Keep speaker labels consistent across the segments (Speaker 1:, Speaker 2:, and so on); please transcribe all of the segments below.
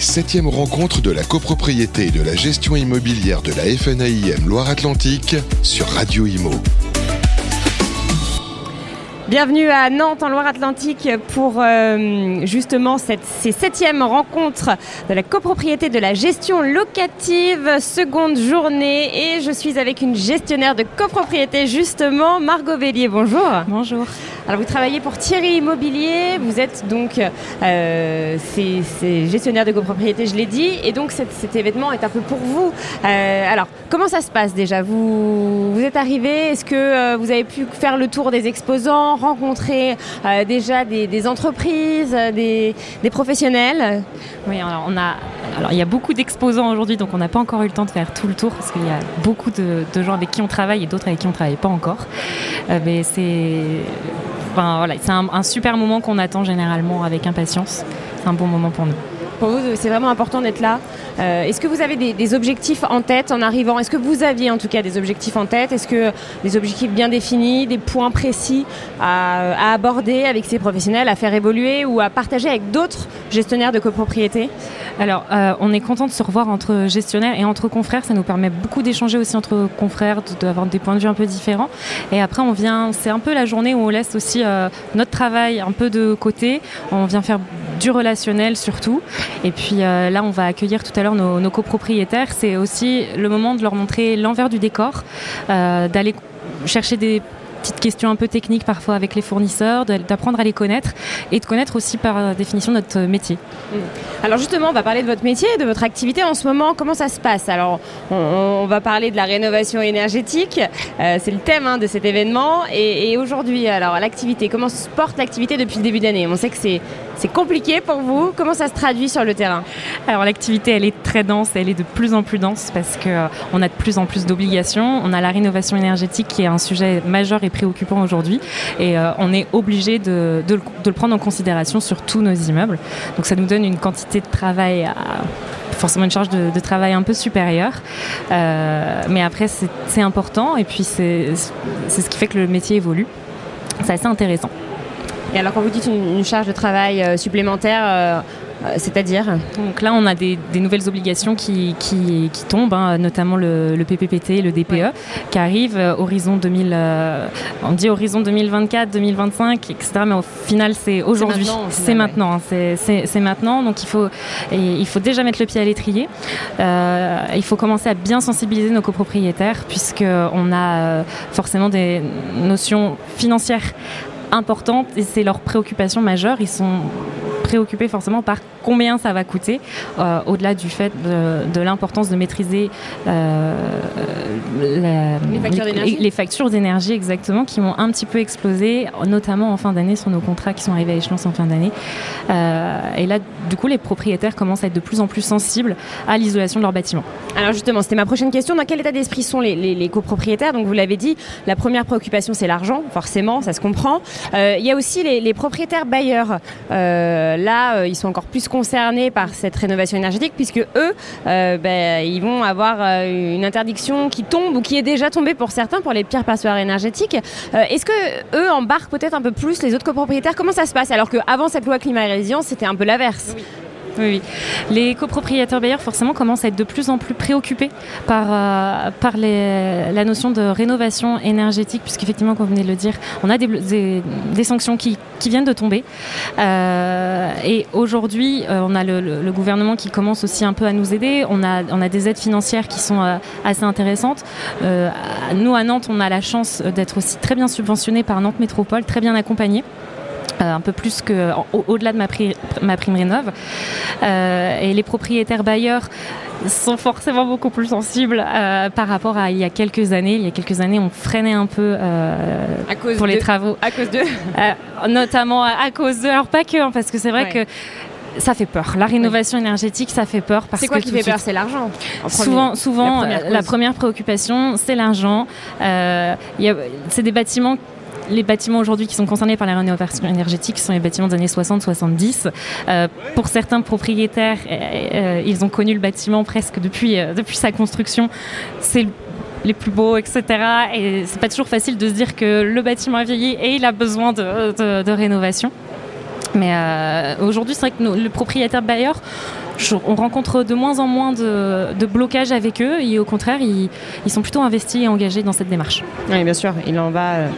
Speaker 1: les septièmes rencontres de la copropriété et de la gestion immobilière de la FNAIM Loire-Atlantique sur Radio Imo.
Speaker 2: Bienvenue à Nantes en Loire-Atlantique pour euh, justement cette, ces septièmes rencontres de la copropriété de la gestion locative, seconde journée et je suis avec une gestionnaire de copropriété justement, Margot Bélier. Bonjour.
Speaker 3: Bonjour.
Speaker 2: Alors vous travaillez pour Thierry Immobilier, vous êtes donc euh, gestionnaire de copropriété, je l'ai dit, et donc cet, événement est un peu pour vous. Euh, alors comment ça se passe déjà? Vous, vous êtes arrivé, est-ce que euh, vous avez pu faire le tour des exposants, rencontrer déjà des, entreprises, des, professionnels?
Speaker 3: Oui, alors on a il y a beaucoup d'exposants aujourd'hui, donc on n'a pas encore eu le temps de faire tout le tour parce qu'il y a beaucoup de, de, gens avec qui on travaille et d'autres avec qui on travaille pas encore. mais c'est Enfin, voilà, c'est un, super moment qu'on attend généralement avec impatience. C'est un bon moment pour nous.
Speaker 2: Pour vous, c'est vraiment important d'être là. Euh, Est-ce que vous avez des, des, objectifs en tête en arrivant? Est-ce que vous aviez en tout cas des objectifs en tête? Est-ce que des objectifs bien définis, des points précis à, à, aborder avec ces professionnels, à faire évoluer ou à partager avec d'autres gestionnaires de copropriété
Speaker 3: Alors, euh, on est content de se revoir entre gestionnaires et entre confrères. Ça nous permet beaucoup d'échanger aussi entre confrères, d'avoir des points de vue un peu différents. Et après, on vient, c'est un peu la journée où on laisse aussi euh, notre travail un peu de côté. On vient faire du relationnel surtout. Et puis euh, là, on va accueillir tout à l'heure nos, copropriétaires. C'est aussi le moment de leur montrer l'envers du décor, d'aller chercher des petites questions un peu techniques parfois avec les fournisseurs, d'apprendre à les connaître et de connaître aussi par définition notre métier.
Speaker 2: Alors justement, on va parler de votre métier, de votre activité en ce moment. Comment ça se passe? Alors, on, on, va parler de la rénovation énergétique. Euh, C'est le thème hein, de cet événement. Et, et aujourd'hui, alors l'activité, comment se porte l'activité depuis le début d'année? On sait que c'est c'est compliqué pour vous. Comment ça se traduit sur le terrain?
Speaker 3: Alors l'activité, elle est très dense, elle est de plus en plus dense parce que euh, on a de plus en plus d'obligations. On a la rénovation énergétique qui est un sujet majeur et préoccupant aujourd'hui et euh, on est obligé de, de, le prendre en considération sur tous nos immeubles. Donc ça nous donne une quantité de travail à forcément une charge de, travail un peu supérieure. Euh, mais après, c'est important et puis c'est ce qui fait que le métier évolue. C'est assez intéressant.
Speaker 2: Et alors quand vous dites une, charge de travail euh, supplémentaire, euh, c'est-à-dire
Speaker 3: Donc là, on a des, des nouvelles obligations qui, qui, qui tombent, hein, notamment le, le, PPPT, le DPE, ouais. qui arrive euh, horizon 2000. Euh, on dit horizon 2024, 2025, etc. Mais au final, c'est aujourd'hui. C'est maintenant. Hein, c'est maintenant. Donc il faut, il faut déjà mettre le pied à l'étrier. Euh, il faut commencer à bien sensibiliser nos copropriétaires, puisque on a forcément des notions financières importantes et c'est leur préoccupation majeure. Ils sont préoccupés forcément par combien ça va coûter, euh, au-delà du fait de, de l'importance de maîtriser euh,
Speaker 2: la, les factures d'énergie.
Speaker 3: Les, les factures d'énergie exactement qui ont un petit peu explosé, notamment en fin d'année sur nos contrats qui sont arrivés à échéance en fin d'année. Euh, et là, du coup, les propriétaires commencent à être de plus en plus sensibles à l'isolation de leur bâtiment.
Speaker 2: Alors justement, c'était ma prochaine question. Dans quel état d'esprit sont les, les, les, copropriétaires? Donc vous l'avez dit, la première préoccupation c'est l'argent, forcément, ça se comprend. Il y a aussi les propriétaires bailleurs. Là, euh, ils sont encore plus concernés par cette rénovation énergétique puisque eux, euh, ben, ils vont avoir euh, une interdiction qui tombe ou qui est déjà tombée pour certains pour les pires passoires énergétiques. Est-ce que eux embarquent peut-être un peu plus les autres copropriétaires? Comment ça se passe? Alors qu'avant cette loi climat et résilience, c'était un peu l'inverse.
Speaker 3: Oui, oui. Les copropriétaires bailleurs, forcément, commencent à être de plus en plus préoccupés par, euh, la notion de rénovation énergétique, puisqu'effectivement, comme vous venez de le dire, on a des, sanctions qui, viennent de tomber. Euh, et aujourd'hui, euh, on a le, gouvernement qui commence aussi un peu à nous aider. On a, on a des aides financières qui sont assez intéressantes. Nous, à Nantes, on a la chance d'être aussi très bien subventionnés par Nantes Métropole, très bien accompagnés. Euh, un peu plus que au-delà au de ma, pri ma prime rénov euh, et les propriétaires bailleurs sont forcément beaucoup plus sensibles euh, par rapport à il y a quelques années il y a quelques années on freinait un peu euh, pour les travaux
Speaker 2: à cause de
Speaker 3: notamment à, à, cause de alors pas que hein, parce que c'est vrai ouais. que ça fait peur. La rénovation oui. énergétique, ça fait peur.
Speaker 2: C'est quoi qui fait peur. C'est l'argent.
Speaker 3: Souvent, souvent, la première, la première préoccupation, c'est l'argent. Euh, c'est des bâtiments les bâtiments aujourd'hui qui sont concernés par la rénovation énergétique sont les bâtiments des années 60-70. Euh, pour certains propriétaires, euh, ils ont connu le bâtiment presque depuis, euh, depuis sa construction. C'est les plus beaux, etc. Et c'est pas toujours facile de se dire que le bâtiment a vieilli et il a besoin de, de, rénovation. Mais aujourd'hui, c'est vrai que le propriétaire bailleur, on rencontre de moins en moins de, blocages avec eux et au contraire, ils, sont plutôt investis et engagés dans cette démarche.
Speaker 2: Oui, bien sûr, il en va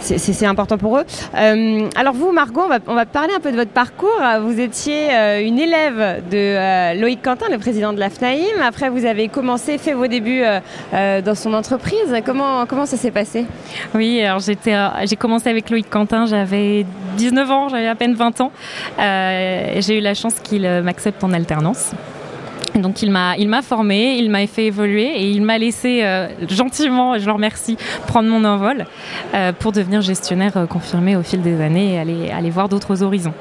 Speaker 2: c'est important pour eux. Euh, alors vous, Margot, on va, parler un peu de votre parcours. Vous étiez euh, une élève de euh, Loïc Quentin, le président de l'AFNAIM. Après, vous avez commencé, fait vos débuts dans son entreprise. Comment, comment ça s'est passé?
Speaker 3: Oui, alors j'ai commencé avec Loïc Quentin, j'avais 19 ans, j'avais à peine 20 ans. j'ai eu la chance qu'il m'accepte en alternance. Donc il m'a, il m'a formé, il m'a fait évoluer et il m'a laissé euh, gentiment, je le remercie, prendre mon envol euh, pour devenir gestionnaire euh, confirmé au fil des années et aller voir d'autres horizons.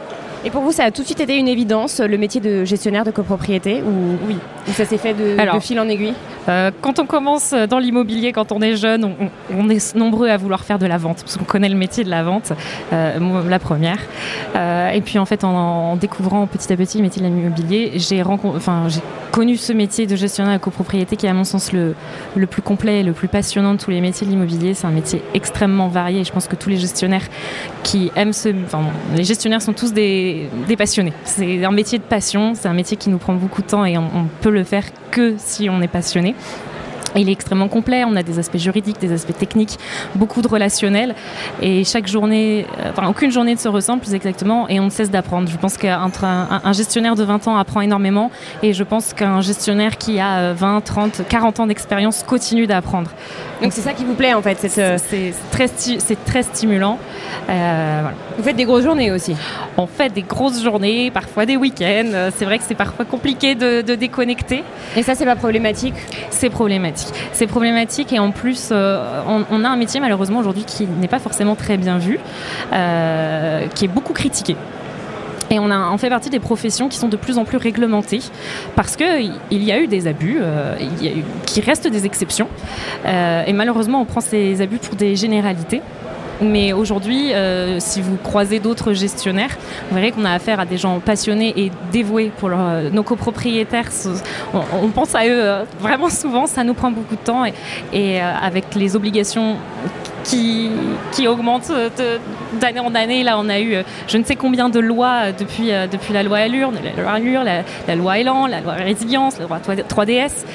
Speaker 2: Et pour vous, ça a tout de suite été une évidence, le métier de gestionnaire de copropriété ou, oui. ou ça s'est fait de, fil en aiguille
Speaker 3: euh, Quand on commence dans l'immobilier, quand on est jeune, on, est nombreux à vouloir faire de la vente, parce qu'on connaît le métier de la vente, euh, la première. Euh, et puis en fait, en, découvrant petit à petit le métier de l'immobilier, j'ai enfin, connu ce métier de gestionnaire de copropriété qui est à mon sens le, le plus complet et le plus passionnant de tous les métiers de l'immobilier. C'est un métier extrêmement varié et je pense que tous les gestionnaires qui aiment ce... Enfin, les gestionnaires sont tous des des, passionnés. C'est un métier de passion, c'est un métier qui nous prend beaucoup de temps et on, on peut le faire que si on est passionné. Il est extrêmement complet, on a des aspects juridiques, des aspects techniques, beaucoup de relationnels. Et chaque journée, euh, enfin aucune journée ne se ressemble plus exactement et on ne cesse d'apprendre. Je pense qu'un un, gestionnaire de 20 ans apprend énormément et je pense qu'un gestionnaire qui a 20, 30, 40 ans d'expérience continue d'apprendre.
Speaker 2: Donc c'est ça qui vous plaît en fait
Speaker 3: C'est très, très stimulant.
Speaker 2: Euh, vous faites des grosses journées aussi
Speaker 3: On fait des grosses journées, parfois des week-ends. C'est vrai que c'est parfois compliqué de, de déconnecter.
Speaker 2: Et ça, c'est pas problématique?
Speaker 3: C'est problématique. C'est problématique et en plus, euh, on, a un métier malheureusement aujourd'hui qui n'est pas forcément très bien vu, euh, qui est beaucoup critiqué. Et on, fait partie des professions qui sont de plus en plus réglementées parce qu'il y a eu des abus, euh, qui restent des exceptions. et malheureusement, on prend ces abus pour des généralités. Mais aujourd'hui, euh, si vous croisez d'autres gestionnaires, vous verrez qu'on a affaire à des gens passionnés et dévoués pour euh, nos copropriétaires. On, pense à eux euh, vraiment souvent, ça nous prend beaucoup de temps et, et avec les obligations qui, qui augmentent d'année en année. Là, on a eu je ne sais combien de lois depuis, depuis la loi Allure, la loi Allure, la, loi Elan, la loi Résilience, la loi 3DS.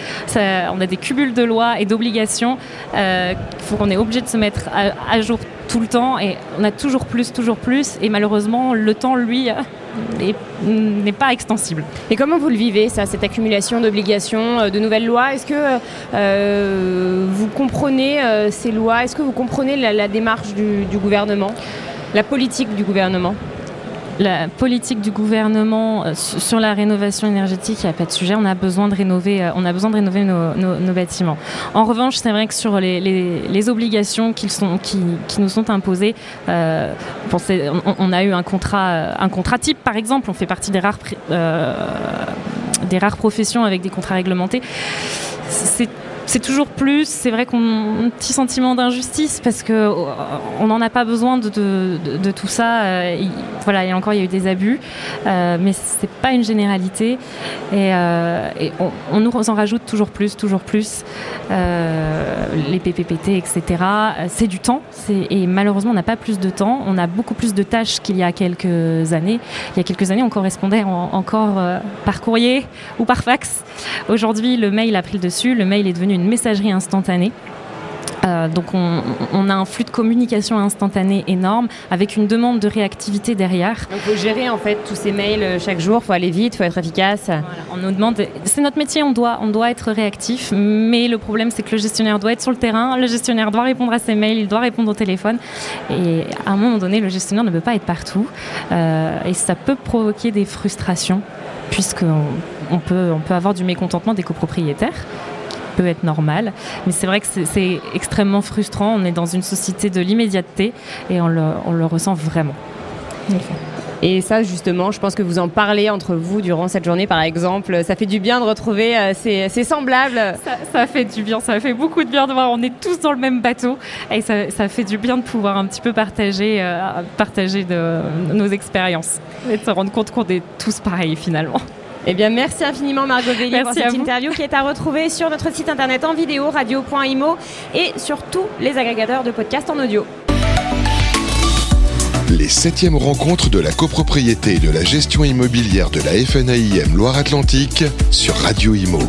Speaker 3: on a des cumuls de lois et d'obligations. Il faut qu'on est obligé de se mettre à jour tout le temps et on a toujours plus, toujours plus. Et malheureusement le temps lui n'est pas extensible.
Speaker 2: Et comment vous le vivez ça, cette accumulation d'obligations, euh, de nouvelles lois? Est-ce que euh, vous comprenez euh, ces lois? Est-ce que vous comprenez la, démarche du gouvernement, la politique du gouvernement
Speaker 3: la politique du gouvernement euh, sur la rénovation énergétique, il n'y a pas de sujet. On a besoin de rénover, euh, on a besoin de rénover nos, bâtiments. En revanche, c'est vrai que sur les, obligations qui, nous sont imposées, euh, on, a eu un contrat, un contrat type, par exemple. On fait partie des rares, des rares professions avec des contrats réglementés. C'est c'est toujours plus. C'est vrai qu'on a un petit sentiment d'injustice parce que euh, on n'en a pas besoin de, tout ça. Euh, voilà, et encore il y a eu des abus, euh, mais c'est pas une généralité. Et, on, nous en rajoute toujours plus, toujours plus. les PPPT, etc. C'est du temps. Et malheureusement, on n'a pas plus de temps. On a beaucoup plus de tâches qu'il y a quelques années. Il y a quelques années, on correspondait encore par courrier ou par fax. Aujourd'hui, le mail a pris le dessus. Le mail est devenu une messagerie instantanée. Euh, donc on, a un flux de communication instantané énorme avec une demande de réactivité derrière.
Speaker 2: Il faut gérer en fait tous ces mails euh, chaque jour, il faut aller vite, il faut être efficace.
Speaker 3: on nous demande, c'est notre métier, on doit, on doit être réactif, mais le problème c'est que le gestionnaire doit être sur le terrain, le gestionnaire doit répondre à ses mails, il doit répondre au téléphone, et à un moment donné le gestionnaire ne peut pas être partout, euh, et ça peut provoquer des frustrations puisqu'on on peut, on peut avoir du mécontentement des copropriétaires peut être normal. Mais c'est vrai que c'est extrêmement frustrant. On est dans une société de l'immédiateté et on le, on le, ressent vraiment.
Speaker 2: Et ça, justement, je pense que vous en parlez entre vous durant cette journée, par exemple. Ça fait du bien de retrouver euh, ces, semblables.
Speaker 3: Ça, ça, fait du bien, ça fait beaucoup de bien de voir. On est tous dans le même bateau et ça, ça fait du bien de pouvoir un petit peu partager, euh, partager de, nos expériences et de se rendre compte qu'on est tous pareils finalement.
Speaker 2: Eh bien, merci infiniment Margot Bélier pour cette interview qui est à retrouver sur notre site internet en vidéo radio.imo et sur tous les agrégateurs de podcasts en audio.
Speaker 1: les septièmes rencontres de la copropriété et de la gestion immobilière de la FNAIM Loire-Atlantique sur Radio Imo.